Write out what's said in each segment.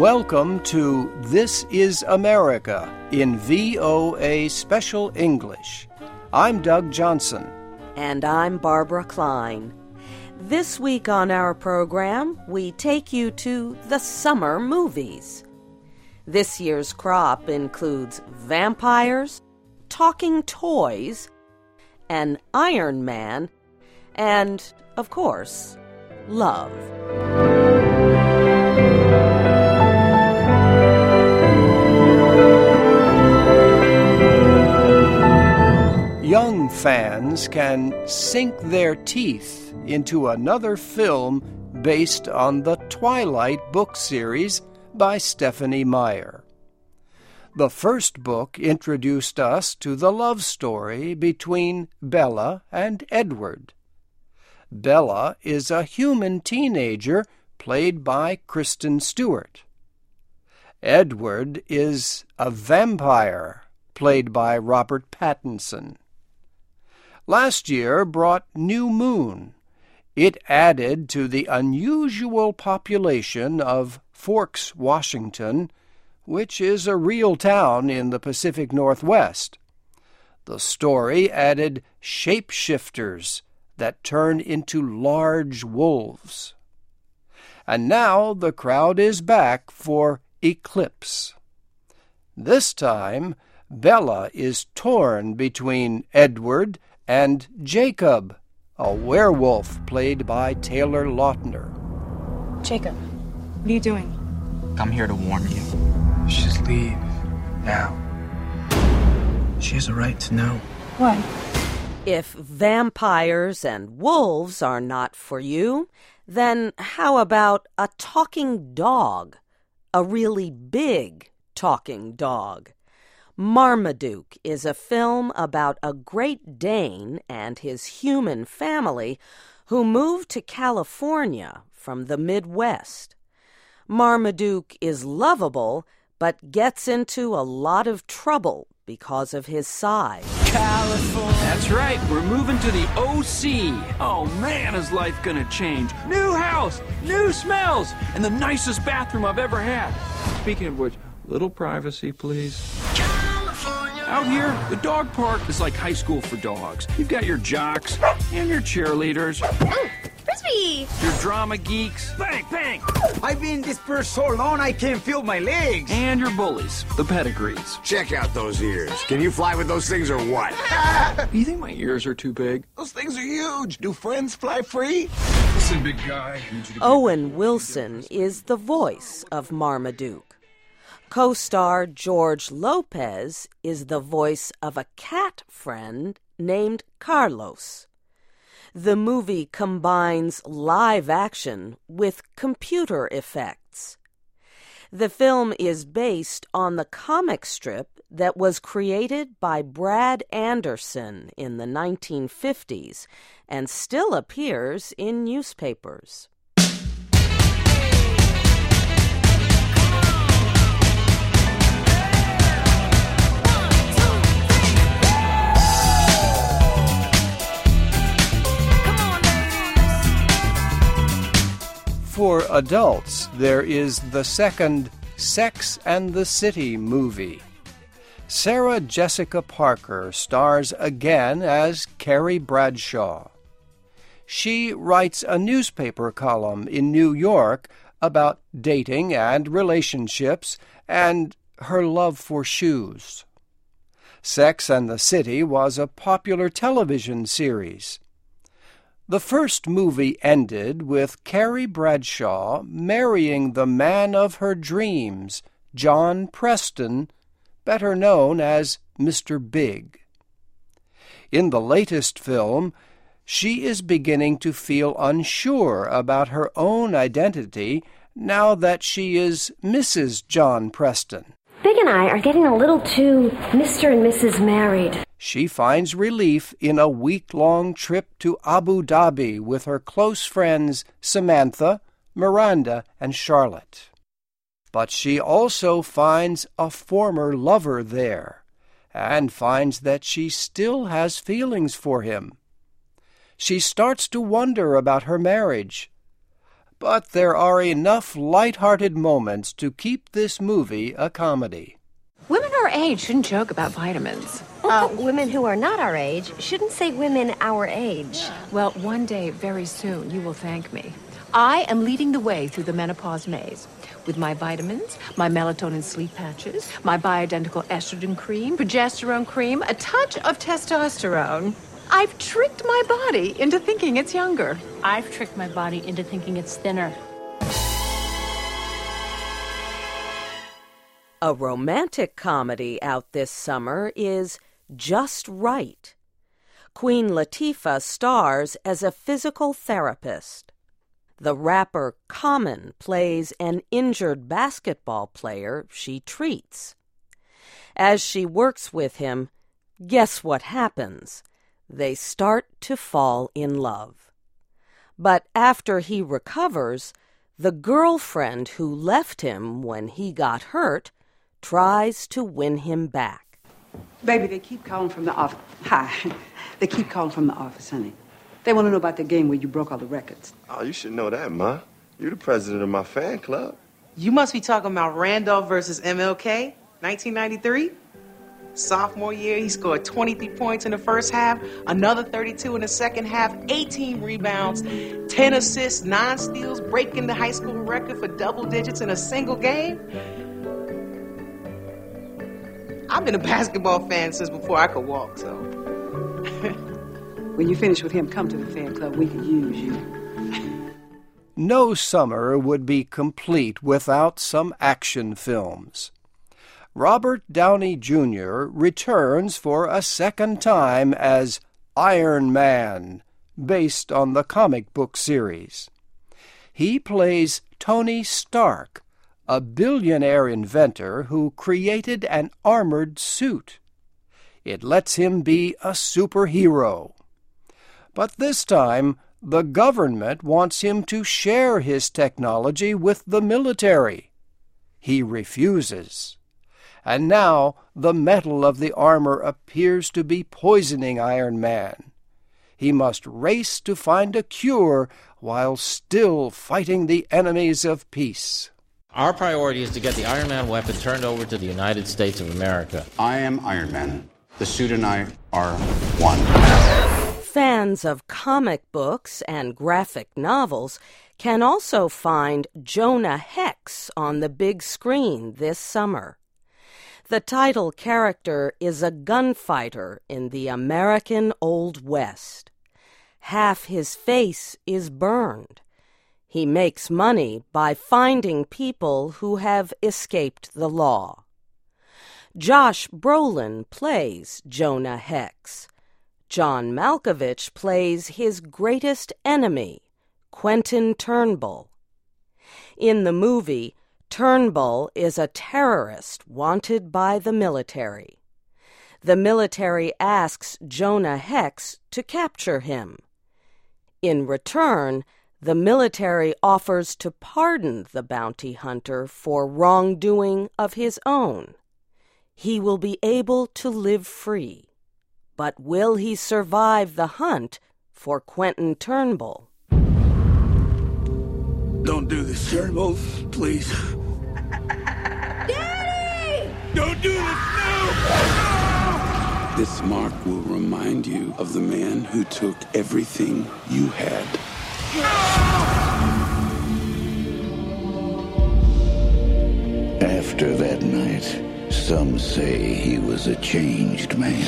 Welcome to This is America in VOA Special English. I'm Doug Johnson. And I'm Barbara Klein. This week on our program, we take you to the summer movies. This year's crop includes vampires, talking toys, an Iron Man, and, of course, love. Young fans can sink their teeth into another film based on the Twilight book series by Stephenie Meyer. The first book introduced us to the love story between Bella and Edward. Bella is a human teenager played by Kristen Stewart. Edward is a vampire played by Robert Pattinson. Last year brought New Moon. It added to the unusual population of Forks, Washington, which is a real town in the Pacific Northwest. The story added shapeshifters that turn into large wolves. And now the crowd is back for Eclipse. This time, Bella is torn between Edward and Jacob, a werewolf played by Taylor Lautner. Jacob, what are you doing? I'm here to warn you. Just leave. Now. She has a right to know. What? If vampires and wolves are not for you, then how about a talking dog? A really big talking dog. Marmaduke is a film about a Great Dane and his human family who moved to California from the Midwest. Marmaduke is lovable, but gets into a lot of trouble because of his size. California. That's right, we're moving to the OC. Oh man, is life gonna change. New house, new smells, and the nicest bathroom I've ever had. Speaking of which, little privacy, please. Out here, the dog park is like high school for dogs. You've got your jocks and your cheerleaders. Oh, frisbee! Your drama geeks. Bang, bang! I've been dispersed so long I can't feel my legs. And your bullies, the pedigrees. Check out those ears. Can you fly with those things or what? Do you think my ears are too big? Those things are huge. Do friends fly free? Listen, big guy. Owen Wilson is the voice of Marmaduke. Co star George Lopez is the voice of a cat friend named Carlos. The movie combines live action with computer effects. The film is based on the comic strip that was created by Brad Anderson in the 1950s and still appears in newspapers. For adults, there is the second Sex and the City movie. Sarah Jessica Parker stars again as Carrie Bradshaw. She writes a newspaper column in New York about dating and relationships and her love for shoes. Sex and the City was a popular television series. The first movie ended with Carrie Bradshaw marrying the man of her dreams, John Preston, better known as Mr. Big. In the latest film, she is beginning to feel unsure about her own identity now that she is Mrs. John Preston. Big and I are getting a little too Mr. and Mrs. Married. She finds relief in a week long trip to Abu Dhabi with her close friends Samantha, Miranda, and Charlotte. But she also finds a former lover there and finds that she still has feelings for him. She starts to wonder about her marriage. But there are enough light-hearted moments to keep this movie a comedy. Women our age shouldn't joke about vitamins. Uh, women who are not our age shouldn't say women our age. Well, one day, very soon, you will thank me. I am leading the way through the menopause maze with my vitamins, my melatonin sleep patches, my bioidentical estrogen cream, progesterone cream, a touch of testosterone. I've tricked my body into thinking it's younger. I've tricked my body into thinking it's thinner. A romantic comedy out this summer is Just Wright. Queen Latifah stars as a physical therapist. The rapper Common plays an injured basketball player she treats. As she works with him, guess what happens? They start to fall in love. But after he recovers, the girlfriend who left him when he got hurt tries to win him back. Baby, they keep calling from the office. Hi. They keep calling from the office, honey. They want to know about the game where you broke all the records. Oh, you should know that, Ma. You're the president of my fan club. You must be talking about Randolph versus MLK, 1993? Sophomore year, he scored 23 points in the first half, another 32 in the second half, 18 rebounds, 10 assists, 9 steals, breaking the high school record for double digits in a single game. I've been a basketball fan since before I could walk, so. when you finish with him, come to the fan club. We can use you. no summer would be complete without some action films. Robert Downey Jr. returns for a second time as Iron Man, based on the comic book series. He plays Tony Stark, a billionaire inventor who created an armored suit. It lets him be a superhero. But this time, the government wants him to share his technology with the military. He refuses. And now the metal of the armor appears to be poisoning Iron Man. He must race to find a cure while still fighting the enemies of peace. Our priority is to get the Iron Man weapon turned over to the United States of America. I am Iron Man. The suit and I are one. Fans of comic books and graphic novels can also find Jonah Hex on the big screen this summer. The title character is a gunfighter in the American Old West. Half his face is burned. He makes money by finding people who have escaped the law. Josh Brolin plays Jonah Hex. John Malkovich plays his greatest enemy, Quentin Turnbull. In the movie, Turnbull is a terrorist wanted by the military. The military asks Jonah Hex to capture him. In return, the military offers to pardon the bounty hunter for wrongdoing of his own he will be able to live free. But will he survive the hunt for Quentin Turnbull? Don't do this, Turnbull, please. Daddy! Don't do this, no! This mark will remind you of the man who took everything you had. After that night, some say he was a changed man.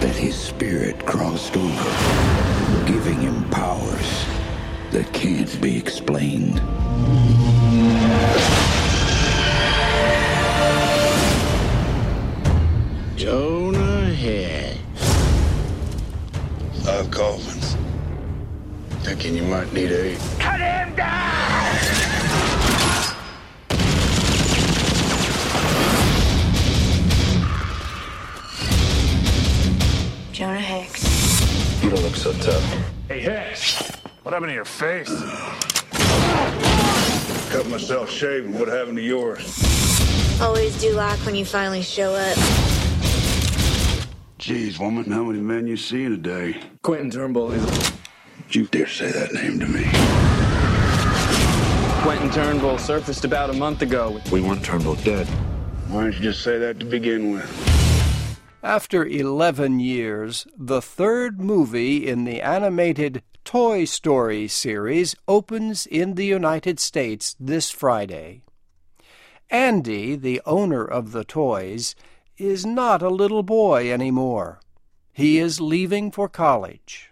That his spirit crossed over, giving him powers that can't be explained. Jonah Hex. Five coffins. Thinking you might need eight. Cut him down! Jonah Hex. You don't look so tough. Hey, Hex. What happened to your face? Cut myself shaving. What happened to yours? Always do like when you finally show up. Jeez, woman, how many men you see in a day? Quentin Turnbull is. You dare say that name to me? Quentin Turnbull surfaced about a month ago. We want Turnbull dead. Why didn't you just say that to begin with? After 11 years, the third movie in the animated Toy Story series opens in the United States this Friday. Andy, the owner of the toys, is not a little boy anymore. He is leaving for college.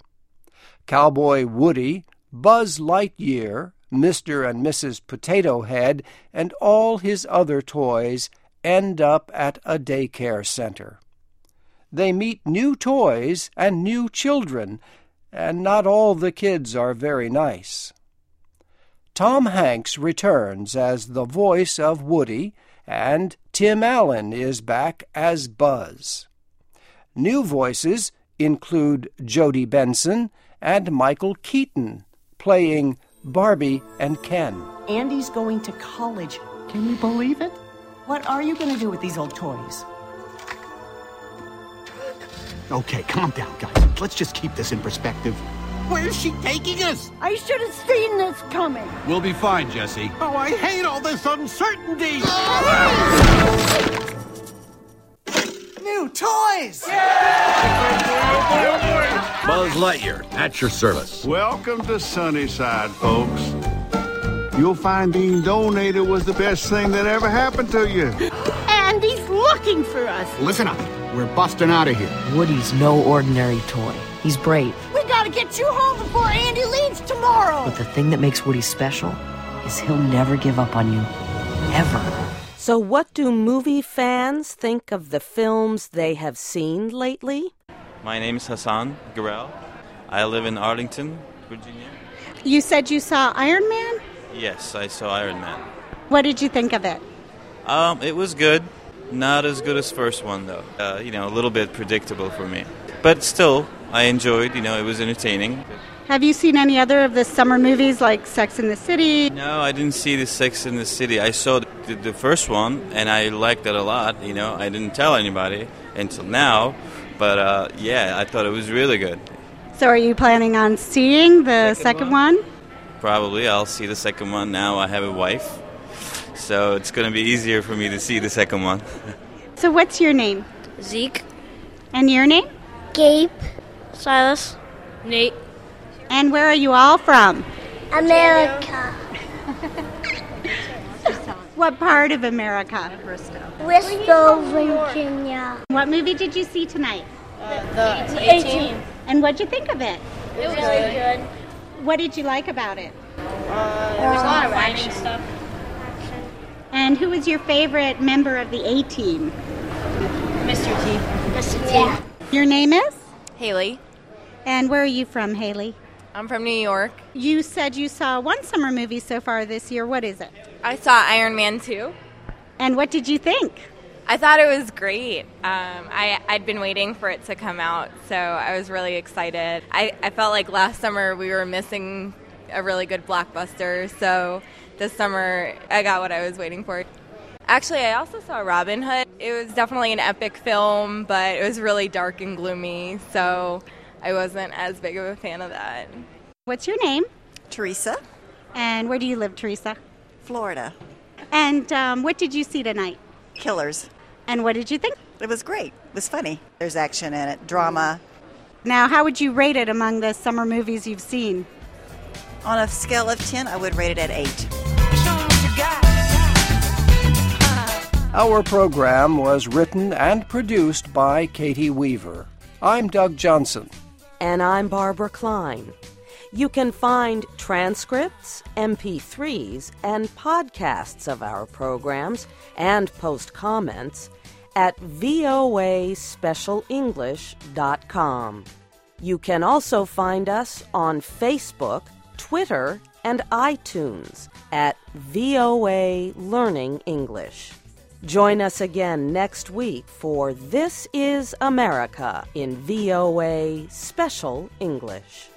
Cowboy Woody, Buzz Lightyear, Mr. and Mrs. Potato Head, and all his other toys end up at a daycare center. They meet new toys and new children, and not all the kids are very nice. Tom Hanks returns as the voice of Woody, and Tim Allen is back as Buzz. New voices include Jodi Benson and Michael Keaton, playing Barbie and Ken. Andy's going to college. Can you believe it? What are you going to do with these old toys? Okay, calm down, guys. Let's just keep this in perspective. Where's she taking us? I should have seen this coming. We'll be fine, Jesse. Oh, I hate all this uncertainty. New toys! Buzz Lightyear, at your service. Welcome to Sunnyside, folks. You'll find being donated was the best thing that ever happened to you. Andy's looking for us. Listen up. We're busting out of here. Woody's no ordinary toy. He's brave. We gotta get you home before Andy leaves tomorrow. But the thing that makes Woody special is he'll never give up on you. Ever. So, what do movie fans think of the films they have seen lately? My name is Hassan Garel. I live in Arlington, Virginia. You said you saw Iron Man? Yes, I saw Iron Man. What did you think of it? Um, it was good. Not as good as first one though. Uh, you know, a little bit predictable for me. But still, I enjoyed. You know, it was entertaining. Have you seen any other of the summer movies like Sex in the City? No, I didn't see the Sex in the City. I saw the, the first one and I liked it a lot. You know, I didn't tell anybody until now, but uh, yeah, I thought it was really good. So, are you planning on seeing the second, Second one? Probably I'll see the second one now. I have a wife, so it's going to be easier for me to see the second one. So, what's your name? Zeke. And your name? Gabe. Silas. Nate. And where are you all from? America. What part of America? Bristol, Bristol, Virginia. What movie did you see tonight? Uh, the A-Team. And what'd you think of it? It was really good. What did you like about it? Uh, there was a lot of action stuff. Action. And who was your favorite member of the A team? Mr. T. Mr. T. Your name is? Haley. And where are you from, Haley? I'm from New York. You said you saw one summer movie so far this year. What is it? I saw Iron Man 2. And what did you think? I thought it was great. Um, I, I'd been waiting for it to come out, so I was really excited. I, I felt like last summer we were missing a really good blockbuster, so this summer I got what I was waiting for. Actually, I also saw Robin Hood. It was definitely an epic film, but it was really dark and gloomy, so I wasn't as big of a fan of that. What's your name? Teresa. And where do you live, Teresa? Florida. And um, what did you see tonight? Killers. And what did you think? It was great. It was funny. There's action in it, drama. Now, how would you rate it among the summer movies you've seen? On a scale of 10, I would rate it at 8. Our program was written and produced by Katie Weaver. I'm Doug Johnson. And I'm Barbara Klein. You can find transcripts, MP3s, and podcasts of our programs and post comments at voaspecialenglish.com. You can also find us on Facebook, Twitter, and iTunes at VOA Learning English. Join us again next week for This is America in VOA Special English.